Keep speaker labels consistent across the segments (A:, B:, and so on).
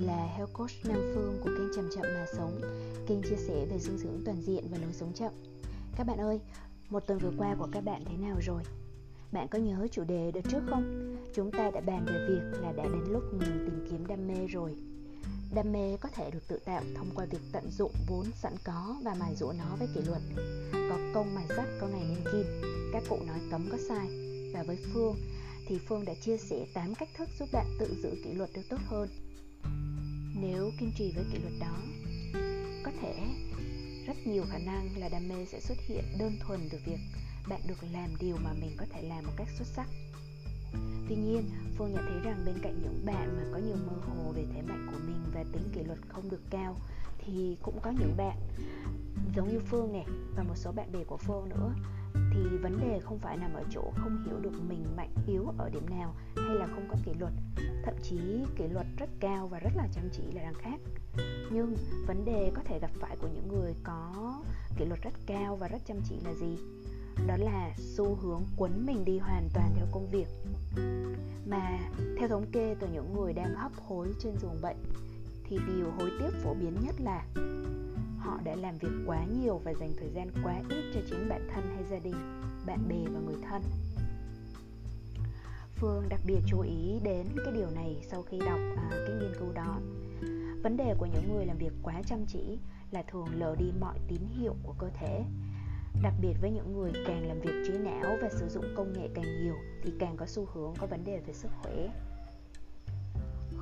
A: là Health Coach Nam Phương của kênh Chậm Chậm Mà Sống Kênh chia sẻ về dinh dưỡng toàn diện và lối sống chậm Các bạn ơi, một tuần vừa qua của các bạn thế nào rồi? Bạn có nhớ chủ đề đợt trước không? Chúng ta đã bàn về việc là đã đến lúc mình tìm kiếm đam mê rồi Đam mê có thể được tự tạo thông qua việc tận dụng vốn sẵn có và mài dũa nó với kỷ luật Có công mài sắt có ngày nên kim Các cụ nói cấm có sai Và với Phương thì Phương đã chia sẻ 8 cách thức giúp bạn tự giữ kỷ luật được tốt hơn. Nếu kiên trì với kỷ luật đó, có thể rất nhiều khả năng là đam mê sẽ xuất hiện đơn thuần từ việc bạn được làm điều mà mình có thể làm một cách xuất sắc. Tuy nhiên, Phương nhận thấy rằng bên cạnh những bạn mà có nhiều mơ hồ về thế mạnh của mình và tính kỷ luật không được cao thì cũng có những bạn giống như Phương nè và một số bạn bè của Phương nữa thì vấn đề không phải nằm ở chỗ không hiểu được mình mạnh yếu ở điểm nào hay là không có kỷ luật. Thậm chí kỷ luật rất cao và rất là chăm chỉ là đằng khác. Nhưng vấn đề có thể gặp phải của những người có kỷ luật rất cao và rất chăm chỉ là gì? Đó là xu hướng quấn mình đi hoàn toàn theo công việc. Mà theo thống kê từ những người đang hấp hối trên giường bệnh, thì điều hối tiếc phổ biến nhất là họ đã làm việc quá nhiều và dành thời gian quá ít cho chính bản thân hay gia đình bạn bè và người thân. Phương đặc biệt chú ý đến cái điều này sau khi đọc à, cái nghiên cứu đó. Vấn đề của những người làm việc quá chăm chỉ là thường lờ đi mọi tín hiệu của cơ thể. Đặc biệt với những người càng làm việc trí não và sử dụng công nghệ càng nhiều thì càng có xu hướng có vấn đề về sức khỏe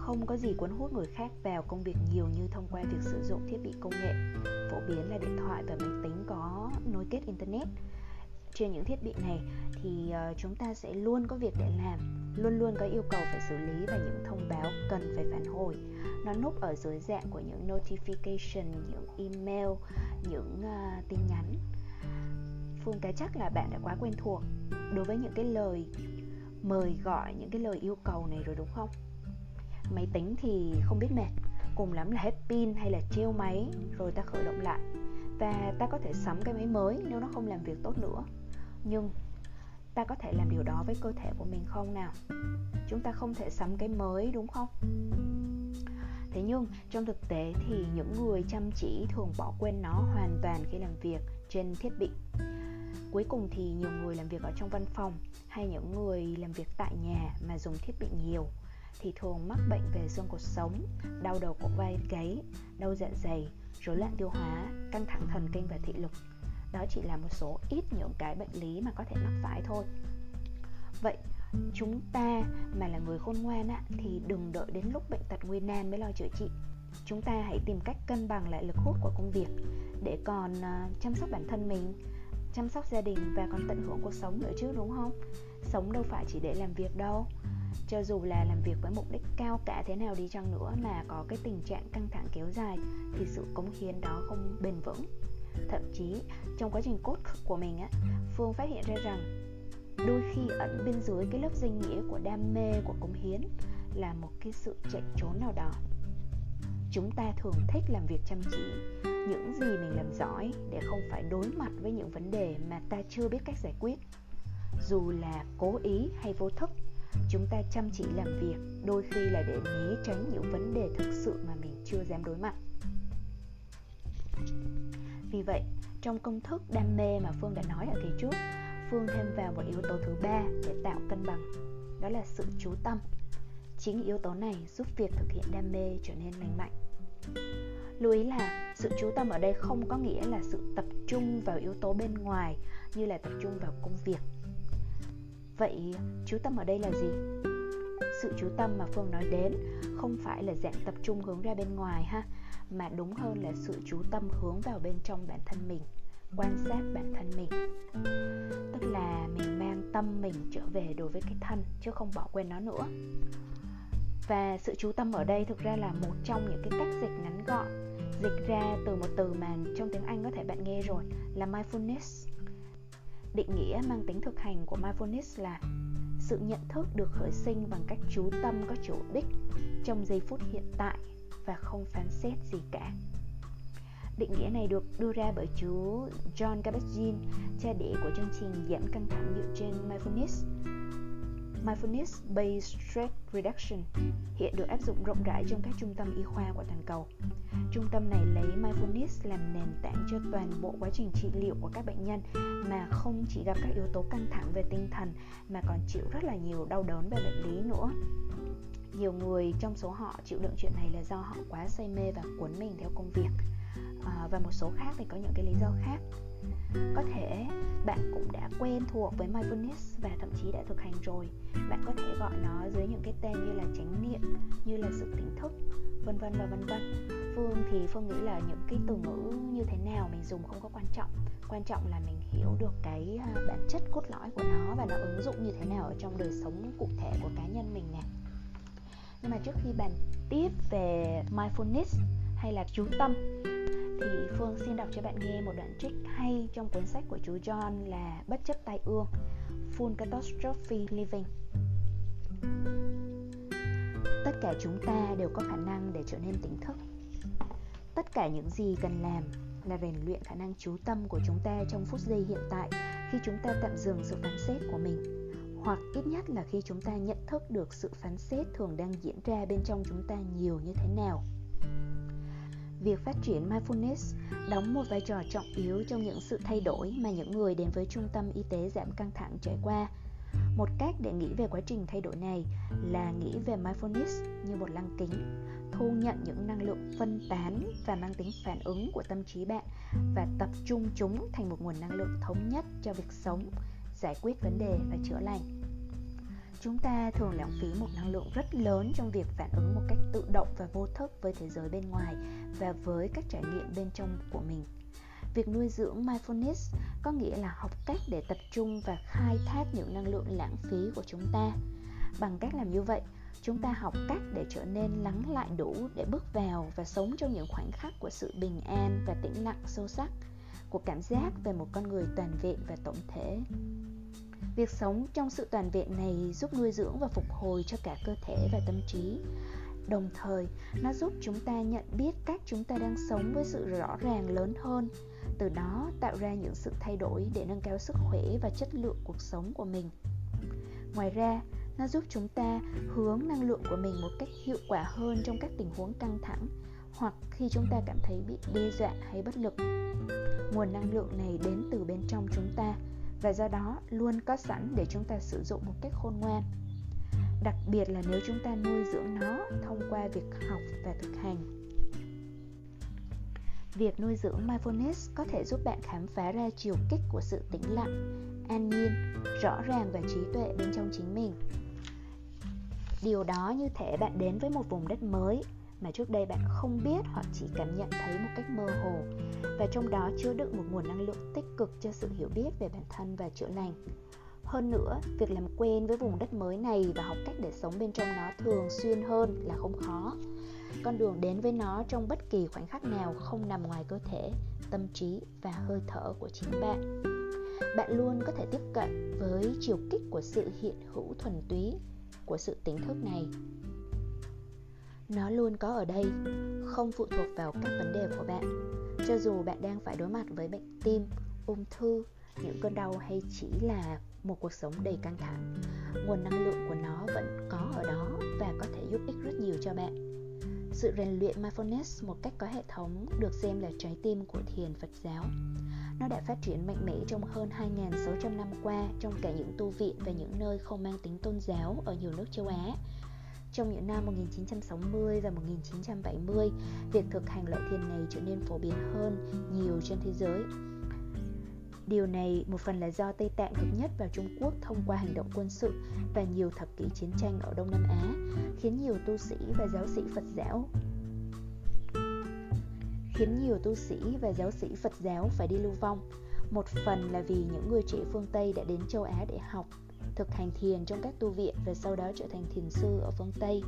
A: không có gì cuốn hút người khác vào công việc nhiều như thông qua việc sử dụng thiết bị công nghệ phổ biến là điện thoại và máy tính có nối kết internet. Trên những thiết bị này thì ờ, chúng ta sẽ luôn có việc để làm luôn luôn có yêu cầu phải xử lý và những thông báo cần phải phản hồi. Nó núp ở dưới dạng của những notification những email những uh, tin nhắn. Phương cái chắc là bạn đã quá quen thuộc đối với những cái lời mời gọi những cái lời yêu cầu này rồi đúng không? Máy tính thì không biết mệt, cùng lắm là hết pin hay là treo máy, rồi ta khởi động lại. Và ta có thể sắm cái máy mới nếu nó không làm việc tốt nữa. Nhưng ta có thể làm điều đó với cơ thể của mình không nào? Chúng ta không thể sắm cái mới, đúng không? Thế nhưng, trong thực tế thì những người chăm chỉ thường bỏ quên nó hoàn toàn khi làm việc trên thiết bị. Cuối cùng thì nhiều người làm việc ở trong văn phòng hay những người làm việc tại nhà mà dùng thiết bị nhiều thì thường mắc bệnh về xương cột sống, đau đầu cổ vai gáy, đau dạ dày, rối loạn tiêu hóa, căng thẳng thần kinh và thị lực. Đó chỉ là một số ít những cái bệnh lý mà có thể mắc phải thôi. Vậy chúng ta mà là người khôn ngoan á, thì đừng đợi đến lúc bệnh tật nguy nan mới lo chữa trị. Chúng ta hãy tìm cách cân bằng lại lực hút của công việc để còn à, chăm sóc bản thân mình, chăm sóc gia đình và còn tận hưởng cuộc sống nữa chứ đúng không? Sống đâu phải chỉ để làm việc đâu. Cho dù là làm việc với mục đích cao cả thế nào đi chăng nữa mà có cái tình trạng căng thẳng kéo dài thì sự cống hiến đó không bền vững. Thậm chí, trong quá trình cốt của mình á, phương phát hiện ra rằng đôi khi ẩn bên dưới cái lớp danh nghĩa của đam mê, của cống hiến là một cái sự chạy trốn nào đó. Chúng ta thường thích làm việc chăm chỉ, những gì mình làm giỏi để không phải đối mặt với những vấn đề mà ta chưa biết cách giải quyết dù là cố ý hay vô thức, chúng ta chăm chỉ làm việc, đôi khi là để né tránh những vấn đề thực sự mà mình chưa dám đối mặt. Vì vậy, trong công thức đam mê mà phương đã nói ở kỳ trước, phương thêm vào một yếu tố thứ ba để tạo cân bằng, đó là sự chú tâm. Chính yếu tố này giúp việc thực hiện đam mê trở nên lành mạnh. Lưu ý là sự chú tâm ở đây không có nghĩa là sự tập trung vào yếu tố bên ngoài, như là tập trung vào công việc vậy, chú tâm ở đây là gì? Sự chú tâm mà phương nói đến không phải là dạng tập trung hướng ra bên ngoài ha, mà đúng hơn là sự chú tâm hướng vào bên trong bản thân mình, quan sát bản thân mình. Tức là mình mang tâm mình trở về đối với cái thân, chứ không bỏ quên nó nữa. Và sự chú tâm ở đây thực ra là một trong những cái cách dịch ngắn gọn, dịch ra từ một từ mà trong tiếng anh có thể bạn nghe rồi, là mindfulness định nghĩa mang tính thực hành của mindfulness là sự nhận thức được khởi sinh bằng cách chú tâm có chủ đích trong giây phút hiện tại và không phán xét gì cả. Định nghĩa này được đưa ra bởi chú John Kabat-Zinn, cha đẻ của chương trình giảm căng thẳng dựa trên mindfulness. Mindfulness Based Stress Reduction hiện được áp dụng rộng rãi trong các trung tâm y khoa của toàn cầu. Trung tâm này lấy mindfulness làm nền tảng cho toàn bộ quá trình trị liệu của các bệnh nhân mà không chỉ gặp các yếu tố căng thẳng về tinh thần mà còn chịu rất là nhiều đau đớn về bệnh lý nữa. Nhiều người trong số họ chịu đựng chuyện này là do họ quá say mê và cuốn mình theo công việc à, và một số khác thì có những cái lý do khác có thể bạn cũng đã quen thuộc với mindfulness và thậm chí đã thực hành rồi. Bạn có thể gọi nó dưới những cái tên như là chánh niệm, như là sự tỉnh thức, vân vân và vân vân. Phương thì phương nghĩ là những cái từ ngữ như thế nào mình dùng không có quan trọng. Quan trọng là mình hiểu được cái à, bản chất cốt lõi của nó và nó ứng dụng như thế nào ở trong đời sống cụ thể của cá nhân mình nè. Nhưng mà trước khi bàn tiếp về mindfulness hay là chú tâm thì Phương xin đọc cho bạn nghe một đoạn trích hay trong cuốn sách của chú John là Bất chấp tai ương, Full Catastrophe Living. Tất cả chúng ta đều có khả năng để trở nên tỉnh thức. Tất cả những gì cần làm là rèn luyện khả năng chú tâm của chúng ta trong phút giây hiện tại khi chúng ta tạm dừng sự phán xét của mình, hoặc ít nhất là khi chúng ta nhận thức được sự phán xét thường đang diễn ra bên trong chúng ta nhiều như thế nào việc phát triển mindfulness đóng một vai trò trọng yếu trong những sự thay đổi mà những người đến với trung tâm y tế giảm căng thẳng trải qua. Một cách để nghĩ về quá trình thay đổi này là nghĩ về mindfulness như một lăng kính, thu nhận những năng lượng phân tán và mang tính phản ứng của tâm trí bạn và tập trung chúng thành một nguồn năng lượng thống nhất cho việc sống, giải quyết vấn đề và chữa lành chúng ta thường lãng phí một năng lượng rất lớn trong việc phản ứng một cách tự động và vô thức với thế giới bên ngoài và với các trải nghiệm bên trong của mình. Việc nuôi dưỡng mindfulness có nghĩa là học cách để tập trung và khai thác những năng lượng lãng phí của chúng ta. Bằng cách làm như vậy, chúng ta học cách để trở nên lắng lại đủ để bước vào và sống trong những khoảnh khắc của sự bình an và tĩnh lặng sâu sắc của cảm giác về một con người toàn vẹn và tổng thể. Việc sống trong sự toàn vẹn này giúp nuôi dưỡng và phục hồi cho cả cơ thể và tâm trí. Đồng thời, nó giúp chúng ta nhận biết cách chúng ta đang sống với sự rõ ràng lớn hơn, từ đó tạo ra những sự thay đổi để nâng cao sức khỏe và chất lượng cuộc sống của mình. Ngoài ra, nó giúp chúng ta hướng năng lượng của mình một cách hiệu quả hơn trong các tình huống căng thẳng hoặc khi chúng ta cảm thấy bị đe dọa hay bất lực. Nguồn năng lượng này đến từ bên trong chúng ta và do đó luôn có sẵn để chúng ta sử dụng một cách khôn ngoan. Đặc biệt là nếu chúng ta nuôi dưỡng nó thông qua việc học và thực hành. Việc nuôi dưỡng mindfulness có thể giúp bạn khám phá ra chiều kích của sự tĩnh lặng, an nhiên, rõ ràng và trí tuệ bên trong chính mình. Điều đó như thể bạn đến với một vùng đất mới mà trước đây bạn không biết hoặc chỉ cảm nhận thấy một cách mơ hồ. Và trong đó chứa đựng một nguồn năng lượng tích cực cho sự hiểu biết về bản thân và chữa lành. Hơn nữa, việc làm quen với vùng đất mới này và học cách để sống bên trong nó thường xuyên hơn là không khó. Con đường đến với nó trong bất kỳ khoảnh khắc nào không nằm ngoài cơ thể, tâm trí và hơi thở của chính bạn. Bạn luôn có thể tiếp cận với chiều kích của sự hiện hữu thuần túy của sự tỉnh thức này nó luôn có ở đây, không phụ thuộc vào các vấn đề của bạn. Cho dù bạn đang phải đối mặt với bệnh tim, ung thư, những cơn đau hay chỉ là một cuộc sống đầy căng thẳng, nguồn năng lượng của nó vẫn có ở đó và có thể giúp ích rất nhiều cho bạn. Sự rèn luyện mindfulness một cách có hệ thống được xem là trái tim của thiền Phật giáo. Nó đã phát triển mạnh mẽ trong hơn 2.600 năm qua trong cả những tu viện và những nơi không mang tính tôn giáo ở nhiều nước châu Á trong những năm 1960 và 1970, việc thực hành loại thiền này trở nên phổ biến hơn nhiều trên thế giới. Điều này một phần là do Tây Tạng hợp nhất vào Trung Quốc thông qua hành động quân sự và nhiều thập kỷ chiến tranh ở Đông Nam Á, khiến nhiều tu sĩ và giáo sĩ Phật giáo khiến nhiều tu sĩ và giáo sĩ Phật giáo phải đi lưu vong. Một phần là vì những người trẻ phương Tây đã đến châu Á để học thực hành thiền trong các tu viện và sau đó trở thành thiền sư ở phương Tây.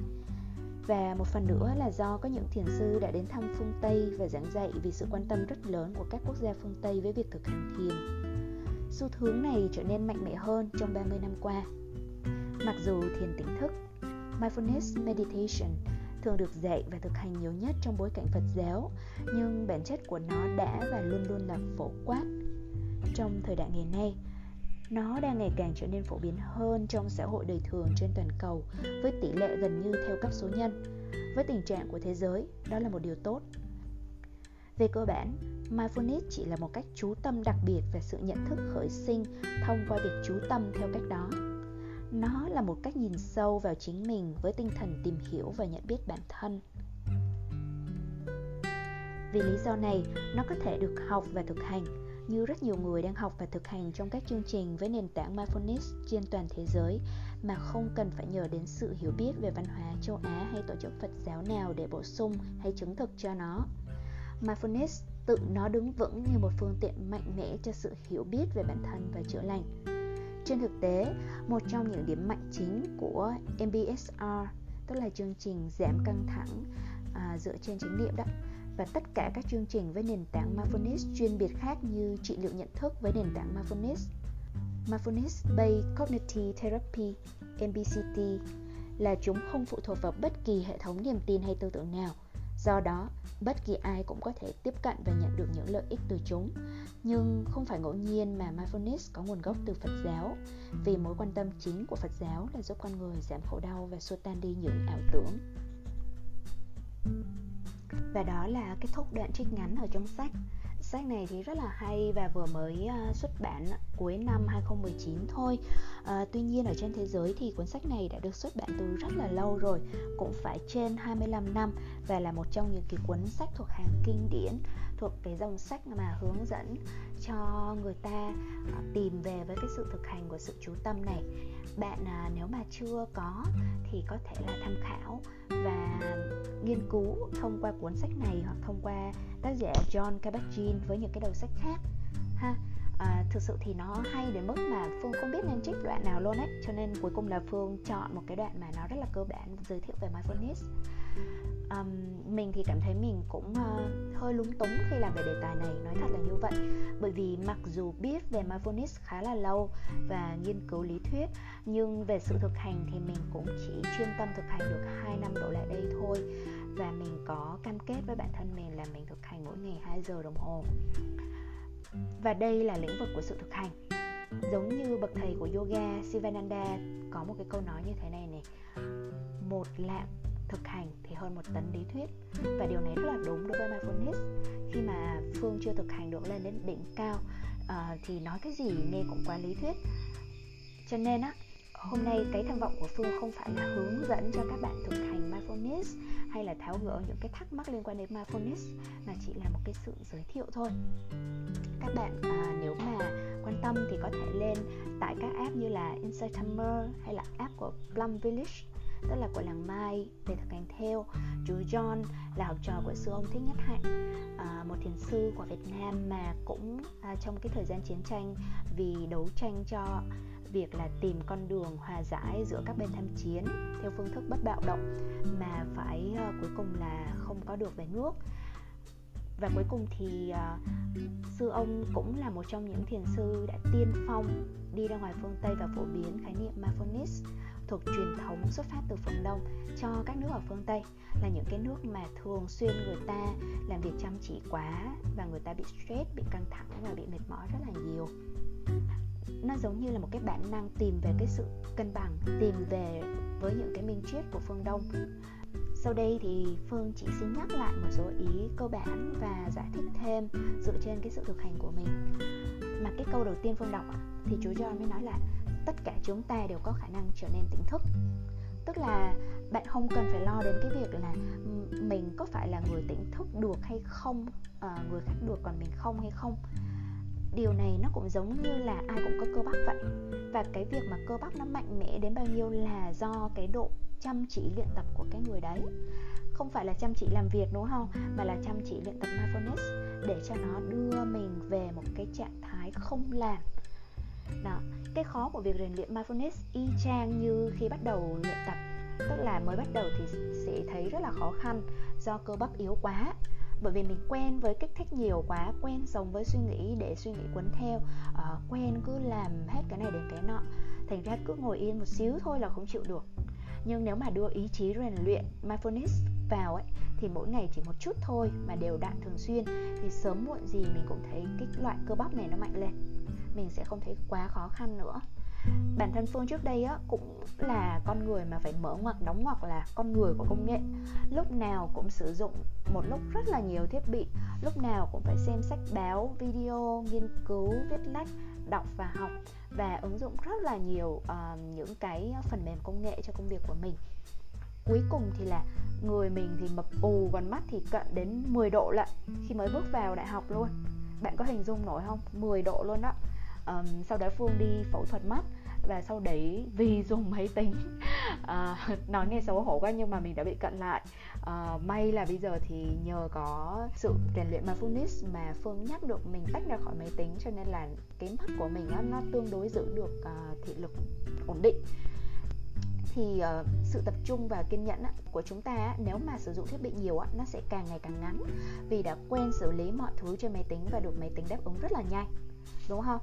A: Và một phần nữa là do có những thiền sư đã đến thăm phương Tây và giảng dạy vì sự quan tâm rất lớn của các quốc gia phương Tây với việc thực hành thiền. Xu hướng này trở nên mạnh mẽ hơn trong 30 năm qua. Mặc dù thiền tỉnh thức, mindfulness meditation thường được dạy và thực hành nhiều nhất trong bối cảnh Phật giáo, nhưng bản chất của nó đã và luôn luôn là phổ quát. Trong thời đại ngày nay, nó đang ngày càng trở nên phổ biến hơn trong xã hội đời thường trên toàn cầu với tỷ lệ gần như theo cấp số nhân. Với tình trạng của thế giới, đó là một điều tốt. Về cơ bản, mindfulness chỉ là một cách chú tâm đặc biệt về sự nhận thức khởi sinh thông qua việc chú tâm theo cách đó. Nó là một cách nhìn sâu vào chính mình với tinh thần tìm hiểu và nhận biết bản thân. Vì lý do này, nó có thể được học và thực hành như rất nhiều người đang học và thực hành trong các chương trình với nền tảng mindfulness trên toàn thế giới mà không cần phải nhờ đến sự hiểu biết về văn hóa châu Á hay tổ chức Phật giáo nào để bổ sung hay chứng thực cho nó. Mindfulness tự nó đứng vững như một phương tiện mạnh mẽ cho sự hiểu biết về bản thân và chữa lành. Trên thực tế, một trong những điểm mạnh chính của MBSR, tức là chương trình giảm căng thẳng à, dựa trên chính niệm đó, và tất cả các chương trình với nền tảng mindfulness chuyên biệt khác như trị liệu nhận thức với nền tảng mindfulness, mindfulness based cognitive therapy (MBCT) là chúng không phụ thuộc vào bất kỳ hệ thống niềm tin hay tư tưởng nào. Do đó, bất kỳ ai cũng có thể tiếp cận và nhận được những lợi ích từ chúng. Nhưng không phải ngẫu nhiên mà mindfulness có nguồn gốc từ Phật giáo, vì mối quan tâm chính của Phật giáo là giúp con người giảm khổ đau và xua tan đi những ảo tưởng. Và đó là kết thúc đoạn trích ngắn ở trong sách. Sách này thì rất là hay và vừa mới ờ, xuất bản cuối năm 2019 thôi. À, Tuy nhiên ở trên thế giới thì cuốn sách này đã được xuất bản từ rất là lâu rồi Cũng phải trên 25 năm Và là một trong những cái cuốn sách thuộc hàng kinh điển. Thuộc cái dòng sách mà hướng dẫn cho người ta à, tìm về với cái sự thực hành của sự chú tâm này. Bạn à, nếu mà chưa có thì có thể là tham khảo và nghiên cứu thông qua cuốn sách này hoặc thông qua tác giả John Kabat-Zinn với những cái đầu sách khác ha. À, thực sự thì nó hay đến mức mà phương không biết nên trích đoạn nào luôn ấy cho nên cuối cùng là phương chọn một cái đoạn mà nó rất là cơ bản giới thiệu về mindfulness um, mình thì cảm thấy mình cũng uh, hơi lúng túng khi làm về đề tài này nói thật là như vậy. Bởi vì mặc dù biết về mindfulness khá là lâu và nghiên cứu lý thuyết nhưng về sự thực hành thì mình cũng chỉ chuyên tâm thực hành được 2 năm đổ lại đây thôi. Và mình có cam kết với bản thân mình là mình thực hành mỗi ngày 2 giờ đồng hồ. Và đây là lĩnh vực của sự thực hành. Giống như bậc thầy của yoga Sivananda có một cái câu nói như thế này này một lạng thực hành thì hơn một tấn lý thuyết. Và điều này rất là đúng đối với mindfulness. Khi mà phương chưa thực hành được lên đến đỉnh cao uh, thì nói cái gì nghe cũng quá lý thuyết. Cho nên á hôm nay cái tham vọng của phương không phải là hướng dẫn cho các bạn thực hành mindfulness hay là tháo gỡ những cái thắc mắc liên quan đến mindfulness mà chỉ là một cái sự giới thiệu thôi. Các bạn à, nếu mà quan tâm thì có thể lên tại các app như là Insight Timer hay là app của Plum Village tức là của làng Mai về thực hành theo. Chú John là học trò của sư ông Thích Nhất Hạnh à, một thiền sư của Việt Nam mà cũng à, trong cái thời gian chiến tranh vì đấu tranh cho việc là tìm con đường hòa giải giữa các bên tham chiến theo phương thức bất bạo động mà phải à, cuối cùng là không có được về nước. Và cuối cùng thì uh, sư ông cũng là một trong những thiền sư đã tiên phong đi ra ngoài phương Tây và phổ biến khái niệm mindfulness thuộc truyền thống xuất phát từ phương Đông cho các nước ở phương Tây là những cái nước mà thường xuyên người ta làm việc chăm chỉ quá và người ta bị stress, bị căng thẳng và bị mệt mỏi rất là nhiều. Nó giống như là một cái bản năng tìm về cái sự cân bằng tìm về với những cái minh triết của phương đông. Sau đây thì phương chỉ xin nhắc lại một số ý cơ bản và giải thích thêm dựa trên cái sự thực hành của mình. Mà cái câu đầu tiên phương đọc thì chú John mới nói là tất cả chúng ta đều có khả năng trở nên tỉnh thức. Tức là bạn không cần phải lo đến cái việc là mình có phải là người tỉnh thức được hay không à, người khác được còn mình không hay không. Điều này nó cũng giống như là ai cũng có cơ bắp vậy. Và cái việc mà cơ bắp nó mạnh mẽ đến bao nhiêu là do cái độ chăm chỉ luyện tập của cái người đấy. Không phải là chăm chỉ làm việc đúng không? Mà là chăm chỉ luyện tập mindfulness để cho nó đưa mình về một cái trạng thái không làm đó cái khó của việc rèn luyện mindfulness y chang như khi bắt đầu luyện tập tức là mới bắt đầu thì sẽ thấy rất là khó khăn do cơ bắp yếu quá. Bởi vì mình quen với kích thích nhiều quá quen sống với suy nghĩ để suy nghĩ quấn theo à, quen cứ làm hết cái này đến cái nọ. Thành ra cứ ngồi yên một xíu thôi là không chịu được. Nhưng nếu mà đưa ý chí rèn luyện mindfulness vào ấy thì mỗi ngày chỉ một chút thôi mà đều đặn thường xuyên thì sớm muộn gì mình cũng thấy cái loại cơ bắp này nó mạnh lên mình sẽ không thấy quá khó khăn nữa. Bản thân phương trước đây á cũng là con người mà phải mở ngoặc đóng ngoặc là con người của công nghệ. Lúc nào cũng sử dụng một lúc rất là nhiều thiết bị. Lúc nào cũng phải xem sách báo video nghiên cứu viết lách đọc và học. Và ứng dụng rất là nhiều uh, những cái phần mềm công nghệ cho công việc của mình. Cuối cùng thì là người mình thì mập ù còn mắt thì cận đến 10 độ lận khi mới bước vào đại học luôn. Bạn có hình dung nổi không? 10 độ luôn đó um, sau đó phương đi phẫu thuật mắt và sau đấy vì dùng máy tính. Uh, nói nghe xấu hổ quá nhưng mà mình đã bị cận lại. Uh, may là bây giờ thì nhờ có sự rèn luyện mindfulness mà phương nhắc được mình tách ra khỏi máy tính cho nên là cái mắt của mình á, nó tương đối giữ được uh, thị lực ổn định. Thì uh, sự tập trung và kiên nhẫn á, của chúng ta á, nếu mà sử dụng thiết bị nhiều á, nó sẽ càng ngày càng ngắn vì đã quen xử lý mọi thứ trên máy tính và được máy tính đáp ứng rất là nhanh đúng không?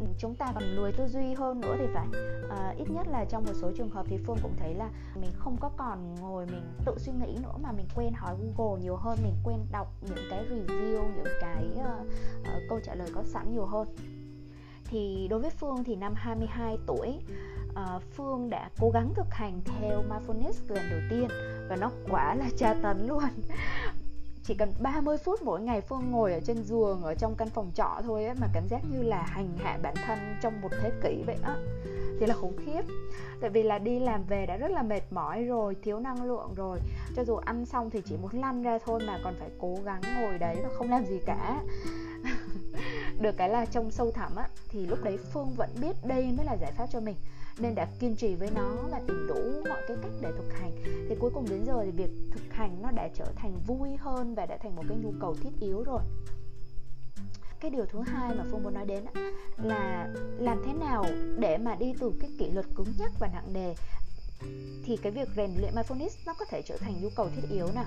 A: Ừ, chúng ta còn lười tư duy hơn nữa thì phải. À, ít nhất là trong một số trường hợp thì phương cũng thấy là mình không có còn ngồi mình tự suy nghĩ nữa mà mình quen hỏi google nhiều hơn mình quen đọc những cái review những cái uh, uh, câu trả lời có sẵn nhiều hơn. Thì đối với phương thì năm 22 tuổi uh, Phương đã cố gắng thực hành theo mindfulness lần đầu tiên và nó quả là tra tấn luôn chỉ cần 30 phút mỗi ngày Phương ngồi ở trên giường ở trong căn phòng trọ thôi ấy, mà cảm giác như là hành hạ bản thân trong một thế kỷ vậy á. Thì là khủng khiếp. Tại vì là đi làm về đã rất là mệt mỏi rồi thiếu năng lượng rồi. Cho dù ăn xong thì chỉ muốn lăn ra thôi mà còn phải cố gắng ngồi đấy và không làm gì cả. Được cái là trong sâu thẳm á. Thì lúc đấy phương vẫn biết đây mới là giải pháp cho mình nên đã kiên trì với nó và tìm đủ mọi cái cách để thực hành. Thì cuối cùng đến giờ thì việc thực hành nó đã trở thành vui hơn và đã thành một cái nhu cầu thiết yếu rồi. Cái điều thứ hai mà phương muốn nói đến là làm thế nào để mà đi từ cái kỷ luật cứng nhắc và nặng nề, thì cái việc rèn luyện mindfulness nó có thể trở thành nhu cầu thiết yếu nào.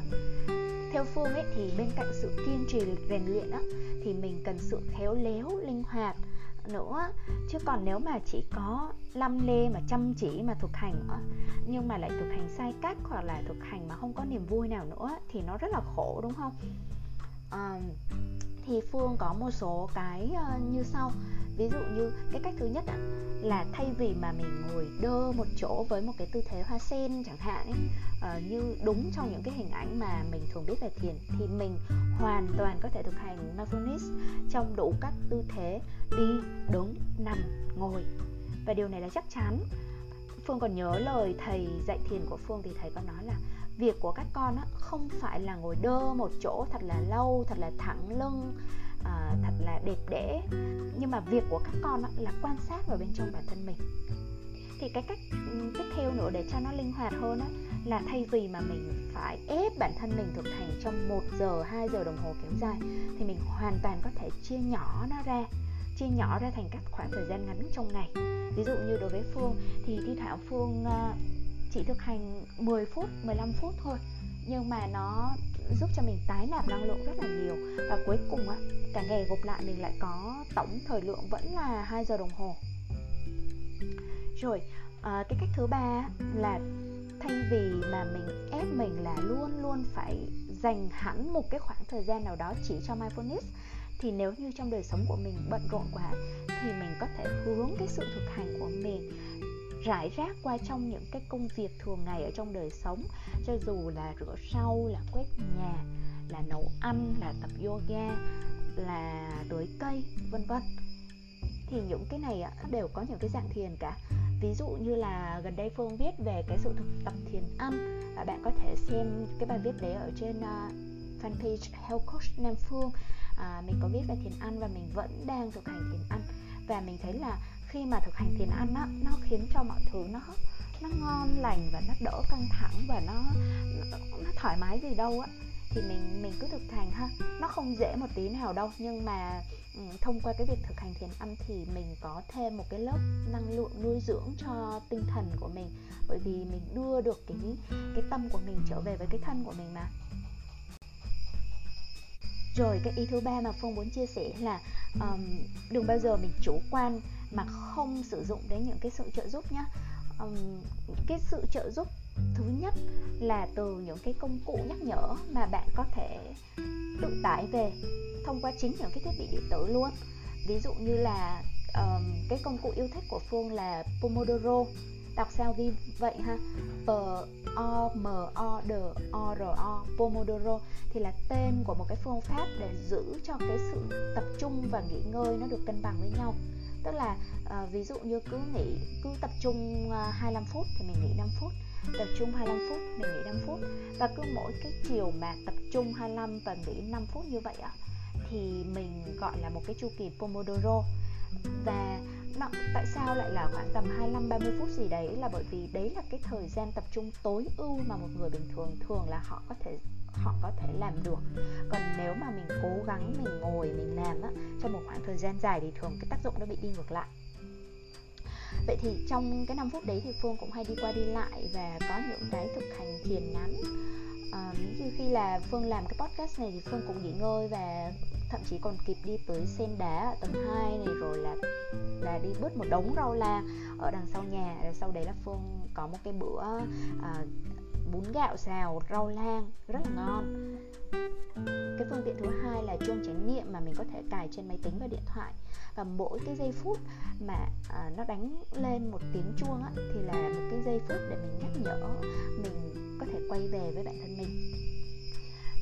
A: Theo phương ấy, thì bên cạnh sự kiên trì rèn luyện á, thì mình cần sự khéo léo, linh hoạt nữa. Chứ còn nếu mà chỉ có lăm lê mà chăm chỉ mà thực hành nhưng mà lại thực hành sai cách hoặc là thực hành mà không có niềm vui nào nữa thì nó rất là khổ đúng không? À, thì phương có một số cái ờ, như sau ví dụ như cái cách thứ nhất là thay vì mà mình ngồi đơ một chỗ với một cái tư thế hoa sen chẳng hạn ấy, uh, như đúng trong những cái hình ảnh mà mình thường biết về thiền thì mình hoàn toàn có thể thực hành mindfulness trong đủ các tư thế đi đứng nằm ngồi. Và điều này là chắc chắn. Phương còn nhớ lời thầy dạy thiền của phương thì thầy có nói là việc của các con không phải là ngồi đơ một chỗ thật là lâu thật là thẳng lưng à, thật là đẹp đẽ. Nhưng mà việc của các con là quan sát vào bên trong bản thân mình. Thì cái cách ừ, tiếp theo nữa để cho nó linh hoạt hơn á, là thay vì mà mình phải ép bản thân mình thực hành trong 1 giờ 2 giờ đồng hồ kéo dài thì mình hoàn toàn có thể chia nhỏ nó ra. Chia nhỏ ra thành các khoảng thời gian ngắn trong ngày. Ví dụ như đối với phương thì thi thoảng phương ờ, chỉ thực hành 10 phút 15 phút thôi. Nhưng mà nó giúp cho mình tái nạp năng lượng rất là nhiều. Và cuối cùng á cả ngày gộp lại mình lại có tổng thời lượng vẫn là 2 giờ đồng hồ. Rồi à, cái cách thứ ba là thay vì mà mình ép mình là luôn luôn phải dành hẳn một cái khoảng thời gian nào đó chỉ cho mindfulness thì nếu như trong đời sống của mình bận rộn quá thì mình có thể hướng cái sự thực hành của mình rải rác qua trong những cái công việc thường ngày ở trong đời sống. Cho dù là rửa rau là quét nhà là nấu ăn là tập yoga là tưới cây vân vân. Thì những cái này đều có những cái dạng thiền cả. Ví dụ như là gần đây phương viết về cái sự thực tập thiền ăn và bạn có thể xem cái bài viết đấy ở trên ờ, fanpage health coach nam phương. À, mình có viết về thiền ăn và mình vẫn đang thực hành thiền ăn và mình thấy là khi mà thực hành thiền ăn á nó khiến cho mọi thứ nó nó ngon lành và nó đỡ căng thẳng và nó nó, nó thoải mái gì đâu á. Thì mình mình cứ thực hành ha. Nó không dễ một tí nào đâu nhưng mà ừ, thông qua cái việc thực hành thiền ăn thì mình có thêm một cái lớp năng lượng nuôi dưỡng cho tinh thần của mình. Bởi vì mình đưa được cái cái tâm của mình trở về với cái thân của mình mà. Rồi cái ý thứ ba mà phương muốn chia sẻ là um, đừng bao giờ mình chủ quan mà không sử dụng đến những cái sự trợ giúp nhá. Um, cái sự trợ giúp thứ nhất là từ những cái công cụ nhắc nhở mà bạn có thể tự tải về thông qua chính những cái thiết bị điện tử luôn. Ví dụ như là um, cái công cụ yêu thích của phương là pomodoro. Đọc sao ghi vậy ha? P o m o d o r o pomodoro thì là tên của một cái phương pháp để giữ cho cái sự tập trung và nghỉ ngơi nó được cân bằng với nhau tức là uh, ví dụ như cứ nghỉ cứ tập trung ờ, uh, 25 phút thì mình nghỉ 5 phút. Tập trung 25 phút mình nghỉ 5 phút. Và cứ mỗi cái chiều mà tập trung 25 và nghỉ 5 phút như vậy ạ thì mình gọi là một cái chu kỳ Pomodoro. Và nó, tại sao lại là khoảng tầm 25 30 phút gì đấy? Là bởi vì đấy là cái thời gian tập trung tối ưu mà một người bình thường thường là họ có thể họ có thể làm được. Còn nếu mà mình cố gắng mình ngồi mình làm á trong một khoảng thời gian dài thì thường cái tác dụng nó bị đi ngược lại. Vậy thì trong cái 5 phút đấy thì phương cũng hay đi qua đi lại và có những cái thực hành thiền ngắn. À, như khi là phương làm cái podcast này thì phương cũng nghỉ ngơi và thậm chí còn kịp đi tới sen đá ở tầng 2 này rồi là là đi bớt một đống rau la ở đằng sau nhà. Rồi sau đấy là phương có một cái bữa à, bún gạo xào rau lang rất là ngon. Cái phương tiện thứ hai là chuông chánh niệm mà mình có thể cài trên máy tính và điện thoại. Và mỗi cái giây phút mà à, nó đánh lên một tiếng chuông á, thì là một cái giây phút để mình nhắc nhở mình có thể quay về với bản thân mình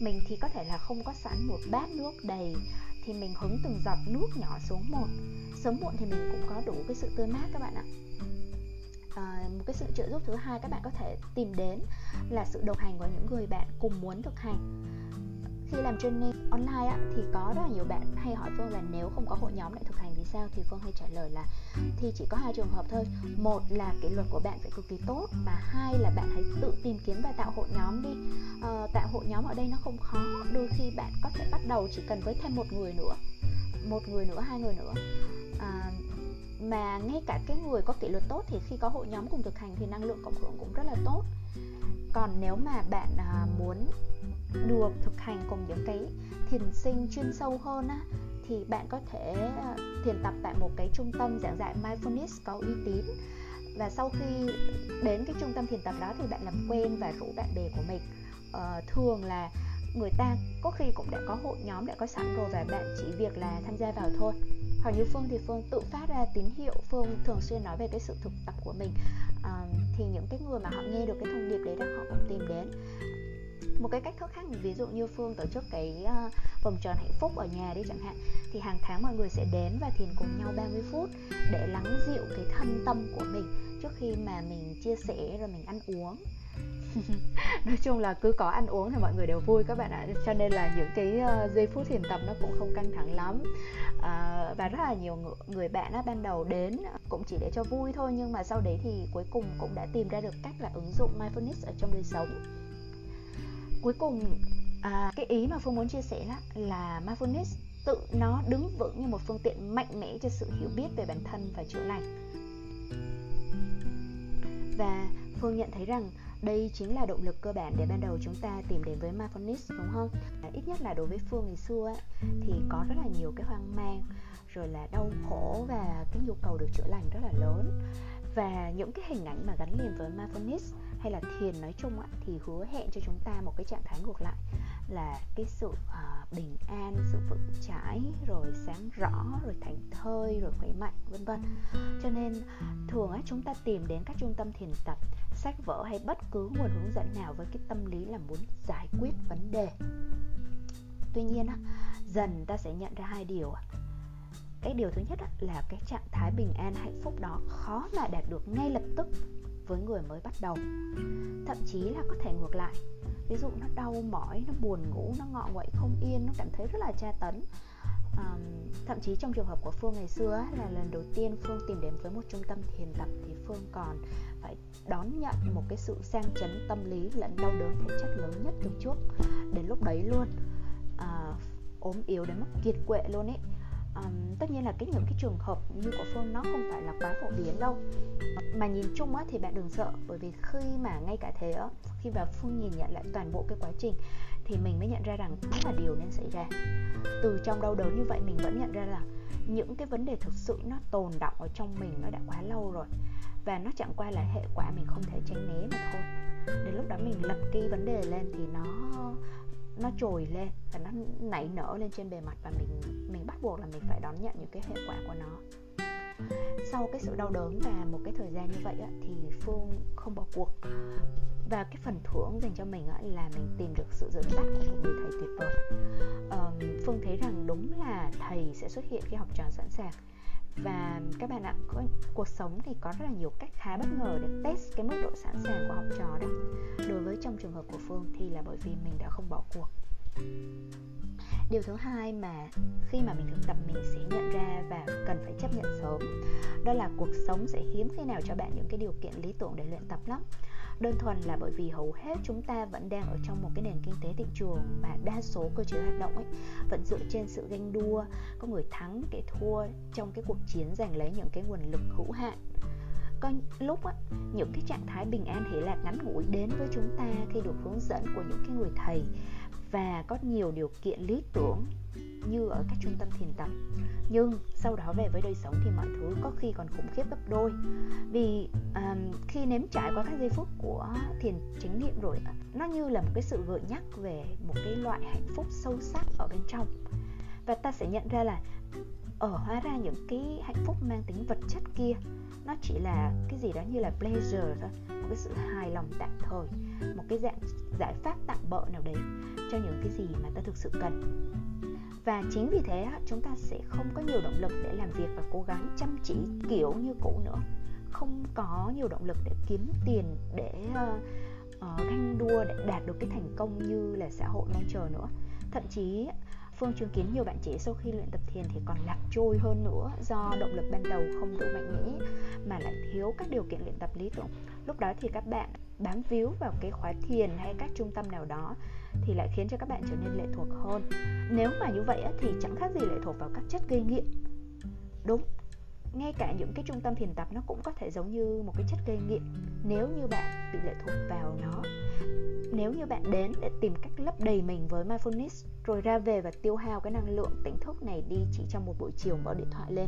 A: mình thì có thể là không có sẵn một bát nước đầy thì mình hứng từng giọt nước nhỏ xuống một. Sớm muộn thì mình cũng có đủ cái sự tươi mát các bạn ạ. À, một cái sự trợ giúp thứ hai các bạn có thể tìm đến là sự đồng hành của những người bạn cùng muốn thực hành khi làm training online á, thì có rất là nhiều bạn hay hỏi phương là nếu không có hội nhóm lại thực hành thì sao? Thì phương hay trả lời là thì chỉ có hai trường hợp thôi. Một là kỷ luật của bạn phải cực kỳ tốt và hai là bạn hãy tự tìm kiếm và tạo hội nhóm đi. Ờ, tạo hội nhóm ở đây nó không khó. Đôi khi bạn có thể bắt đầu chỉ cần với thêm một người nữa một người nữa hai người nữa. À, mà ngay cả cái người có kỷ luật tốt thì khi có hội nhóm cùng thực hành thì năng lượng cộng hưởng cũng rất là tốt. Còn nếu mà bạn à, muốn được thực hành cùng những cái thiền sinh chuyên sâu hơn á thì bạn có thể à, thiền tập tại một cái trung tâm giảng dạy mindfulness có uy tín. Và sau khi đến cái trung tâm thiền tập đó thì bạn làm quen và rủ bạn bè của mình. Ờ, thường là người ta có khi cũng đã có hội nhóm đã có sẵn rồi và bạn chỉ việc là tham gia vào thôi. Còn như phương thì phương tự phát ra tín hiệu. Phương thường xuyên nói về cái sự thực tập của mình. À, thì những cái người mà họ nghe được cái thông điệp đấy đó họ cũng tìm đến một cái cách thức khác ví dụ như phương tổ chức cái uh, vòng tròn hạnh phúc ở nhà đi chẳng hạn thì hàng tháng mọi người sẽ đến và thiền cùng nhau 30 phút để lắng dịu cái thân tâm của mình trước khi mà mình chia sẻ rồi mình ăn uống. Nói chung là cứ có ăn uống thì mọi người đều vui các bạn ạ cho nên là những cái uh, giây phút thiền tập nó cũng không căng thẳng lắm. Uh, và rất là nhiều người, người bạn á, ban đầu đến cũng chỉ để cho vui thôi nhưng mà sau đấy thì cuối cùng cũng đã tìm ra được cách là ứng dụng mindfulness ở trong đời sống cuối cùng à, cái ý mà phương muốn chia sẻ là, là mindfulness tự nó đứng vững như một phương tiện mạnh mẽ cho sự hiểu biết về bản thân và chữa lành và phương nhận thấy rằng đây chính là động lực cơ bản để ban đầu chúng ta tìm đến với mindfulness đúng không? À, ít nhất là đối với phương ngày xưa ấy, thì có rất là nhiều cái hoang mang rồi là đau khổ và cái nhu cầu được chữa lành rất là lớn. Và những cái hình ảnh mà gắn liền với mindfulness hay là thiền nói chung á, thì hứa hẹn cho chúng ta một cái trạng thái ngược lại. Là cái sự uh, bình an sự vững chãi rồi sáng rõ rồi thành thơi rồi khỏe mạnh vân vân. Cho nên thường á, chúng ta tìm đến các trung tâm thiền tập sách vở hay bất cứ nguồn hướng dẫn nào với cái tâm lý là muốn giải quyết vấn đề. Tuy nhiên á, dần ta sẽ nhận ra hai điều cái điều thứ nhất á, là cái trạng thái bình an hạnh phúc đó khó mà đạt được ngay lập tức với người mới bắt đầu. Thậm chí là có thể ngược lại ví dụ nó đau mỏi nó buồn ngủ nó ngọ nguậy không yên nó cảm thấy rất là tra tấn. À, thậm chí trong trường hợp của phương ngày xưa là lần đầu tiên phương tìm đến với một trung tâm thiền tập thì phương còn phải đón nhận một cái sự sang chấn tâm lý lẫn đau đớn thể chất lớn nhất từ trước đến lúc đấy luôn. À, ốm yếu đến mức kiệt quệ luôn ấy um, tất nhiên là cái những cái trường hợp như của phương nó không phải là quá phổ biến đâu. Mà nhìn chung á thì bạn đừng sợ bởi vì khi mà ngay cả thế á khi mà phương nhìn nhận lại toàn bộ cái quá trình thì mình mới nhận ra rằng đó là điều nên xảy ra. Từ trong đau đớn như vậy mình vẫn nhận ra rằng những cái vấn đề thực sự nó tồn động ở trong mình nó đã quá lâu rồi và nó chẳng qua là hệ quả mình không thể tránh né mà thôi. Đến lúc đó mình lập cái vấn đề lên thì nó nó trồi lên và nó nảy nở lên trên bề mặt và mình mình bắt buộc là mình phải đón nhận những cái hệ quả của nó. Sau cái sự đau đớn và một cái thời gian như vậy á, thì phương không bỏ cuộc. Và cái phần thưởng dành cho mình á, là mình tìm được sự dẫn dắt của một người thầy tuyệt vời. Um, phương thấy rằng đúng là thầy sẽ xuất hiện khi học trò sẵn sàng. Và các bạn ạ có, cuộc sống thì có rất là nhiều cách khá bất ngờ để test cái mức độ sẵn sàng của học trò đó. Đối với trong trường hợp của phương thì là bởi vì mình đã không bỏ cuộc điều thứ hai mà khi mà mình thực tập mình sẽ nhận ra và cần phải chấp nhận sớm. Đó là cuộc sống sẽ hiếm khi nào cho bạn những cái điều kiện lý tưởng để luyện tập lắm. Đơn thuần là bởi vì hầu hết chúng ta vẫn đang ở trong một cái nền kinh tế thị trường mà đa số cơ chế hoạt động ấy vẫn dựa trên sự ganh đua, có người thắng kẻ thua trong cái cuộc chiến giành lấy những cái nguồn lực hữu hạn có lúc á, những cái trạng thái bình an hỷ lạc ngắn ngủi đến với chúng ta khi được hướng dẫn của những cái người thầy. Và có nhiều điều kiện lý tưởng như ở các trung tâm thiền tập. Nhưng sau đó về với đời sống thì mọi thứ có khi còn khủng khiếp gấp đôi. Vì um, khi nếm trải qua các giây phút của thiền chánh niệm rồi nó như là một cái sự gợi nhắc về một cái loại hạnh phúc sâu sắc ở bên trong. Và ta sẽ nhận ra là ở hóa ra những cái hạnh phúc mang tính vật chất kia nó chỉ là cái gì đó như là pleasure thôi một cái sự hài lòng tạm thời một cái dạng giải pháp tạm bợ nào đấy cho những cái gì mà ta thực sự cần. Và chính vì thế chúng ta sẽ không có nhiều động lực để làm việc và cố gắng chăm chỉ kiểu như cũ nữa. Không có nhiều động lực để kiếm tiền để uh, uh, ganh đua để đạt được cái thành công như là xã hội mong chờ nữa. Thậm chí Phương chứng kiến nhiều bạn trẻ sau khi luyện tập thiền thì còn lạc trôi hơn nữa do động lực ban đầu không đủ mạnh mẽ mà lại thiếu các điều kiện luyện tập lý tưởng. Lúc đó thì các bạn bám víu vào cái khóa thiền hay các trung tâm nào đó thì lại khiến cho các bạn trở nên lệ thuộc hơn. Nếu mà như vậy thì chẳng khác gì lệ thuộc vào các chất gây nghiện. Đúng, ngay cả những cái trung tâm thiền tập nó cũng có thể giống như một cái chất gây nghiện nếu như bạn bị lệ thuộc vào nó. Nếu như bạn đến để tìm cách lấp đầy mình với mindfulness, rồi ra về và tiêu hao cái năng lượng tỉnh thức này đi chỉ trong một buổi chiều mở điện thoại lên.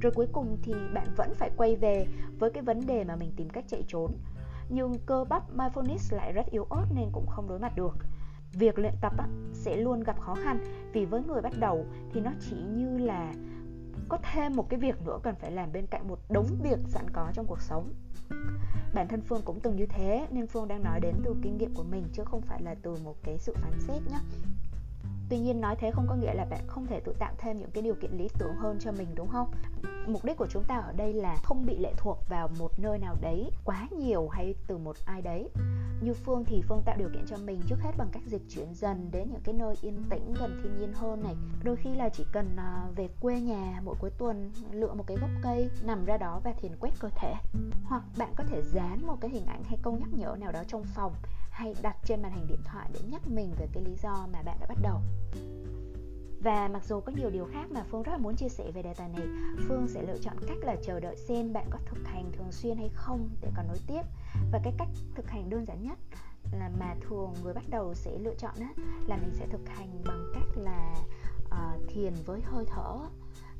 A: Rồi cuối cùng thì bạn vẫn phải quay về với cái vấn đề mà mình tìm cách chạy trốn. Nhưng cơ bắp mindfulness lại rất yếu ớt nên cũng không đối mặt được. Việc luyện tập sẽ luôn gặp khó khăn vì với người bắt đầu thì nó chỉ như là có thêm một cái việc nữa cần phải làm bên cạnh một đống việc sẵn có trong cuộc sống bản thân phương cũng từng như thế, nên phương đang nói đến từ kinh nghiệm của mình, chứ không phải là từ một cái sự phán xét nhé Tuy nhiên nói thế không có nghĩa là bạn không thể tự tạo thêm những cái điều kiện lý tưởng hơn cho mình, đúng không? Mục đích của chúng ta ở đây là không bị lệ thuộc vào một nơi nào đấy quá nhiều hay từ một ai đấy. Như Phương thì Phương tạo điều kiện cho mình trước hết bằng cách dịch chuyển dần đến những cái nơi yên tĩnh, gần thiên nhiên hơn này. Đôi khi là chỉ cần à, về quê nhà mỗi cuối tuần lựa một cái gốc cây nằm ra đó và thiền quét cơ thể. Hoặc bạn có thể dán một cái hình ảnh hay câu nhắc nhở nào đó trong phòng hay đặt trên màn hình điện thoại để nhắc mình về cái lý do mà bạn đã bắt đầu và mặc dù có nhiều điều khác mà Phương rất là muốn chia sẻ về đề tài này Phương sẽ lựa chọn cách là chờ đợi xem bạn có thực hành thường xuyên hay không để còn nối tiếp. Và cái cách thực hành đơn giản nhất là mà thường người bắt đầu sẽ lựa chọn á, là mình sẽ thực hành bằng cách là uh, thiền với hơi thở.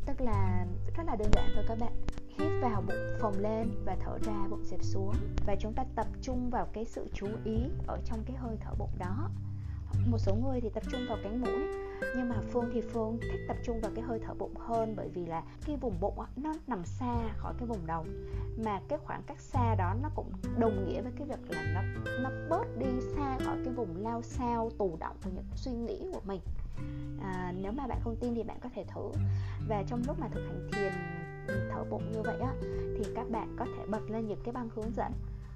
A: Tức là rất là đơn giản thôi các bạn. Hít vào bụng phồng lên và thở ra bụng dẹp xuống. Và chúng ta tập trung vào cái sự chú ý ở trong cái hơi thở bụng đó một số người thì tập trung vào cánh mũi nhưng mà phương thì phương thích tập trung vào cái hơi thở bụng hơn bởi vì là cái vùng bụng nó nằm xa khỏi cái vùng đầu. Mà cái khoảng cách xa đó nó cũng đồng nghĩa với cái việc là nó nó bớt đi xa khỏi cái vùng lao sao tù động của những suy nghĩ của mình. À, nếu mà bạn không tin thì bạn có thể thử. Và trong lúc mà thực hành thiền thở bụng như vậy á thì các bạn có thể bật lên những cái băng hướng dẫn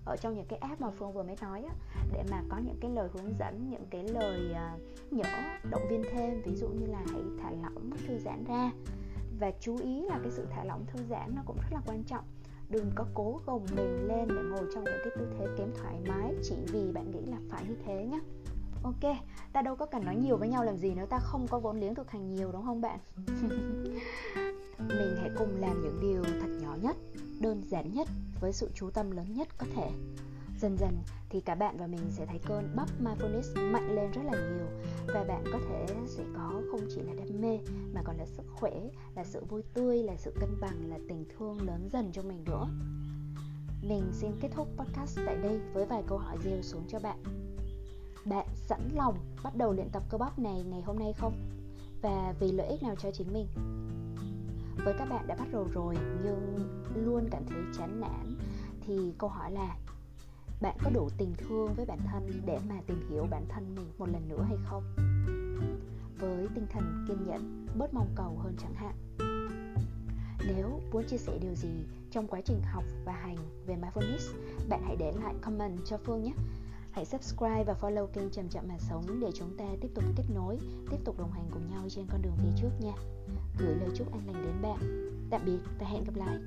A: ở trong những cái app mà phương vừa mới nói á, để mà có những cái lời hướng dẫn những cái lời uh, nhỡ động viên thêm. Ví dụ như là hãy thả lỏng thư giãn ra. Và chú ý là cái sự thả lỏng thư giãn nó cũng rất là quan trọng. Đừng có cố gồng mình lên để ngồi trong những cái tư thế kém thoải mái chỉ vì bạn nghĩ là phải như thế nhé ok ta đâu có cần nói nhiều với nhau làm gì nếu ta không có vốn liếng thực hành nhiều đúng không bạn? mình hãy cùng làm những điều thật nhỏ nhất, đơn giản nhất với sự chú tâm lớn nhất có thể. Dần dần thì cả bạn và mình sẽ thấy cơn bắp mindfulness mạnh lên rất là nhiều và bạn có thể sẽ có không chỉ là đam mê mà còn là sức khỏe, là sự vui tươi, là sự cân bằng, là tình thương lớn dần trong mình nữa. Mình xin kết thúc podcast tại đây với vài câu hỏi gieo xuống cho bạn. Bạn sẵn lòng bắt đầu luyện tập cơ bắp này ngày hôm nay không? Và vì lợi ích nào cho chính mình? Với các bạn đã bắt đầu rồi nhưng luôn cảm thấy chán nản, thì câu hỏi là bạn có đủ tình thương với bản thân để mà tìm hiểu bản thân mình một lần nữa hay không? Với tinh thần kiên nhẫn, bớt mong cầu hơn chẳng hạn. Nếu muốn chia sẻ điều gì trong quá trình học và hành về mindfulness, bạn hãy để lại comment cho phương nhé hãy subscribe và follow kênh chậm chậm mà sống để chúng ta tiếp tục kết nối, tiếp tục đồng hành cùng nhau trên con đường phía trước nha. Gửi lời chúc an lành đến bạn. Tạm biệt và hẹn gặp lại.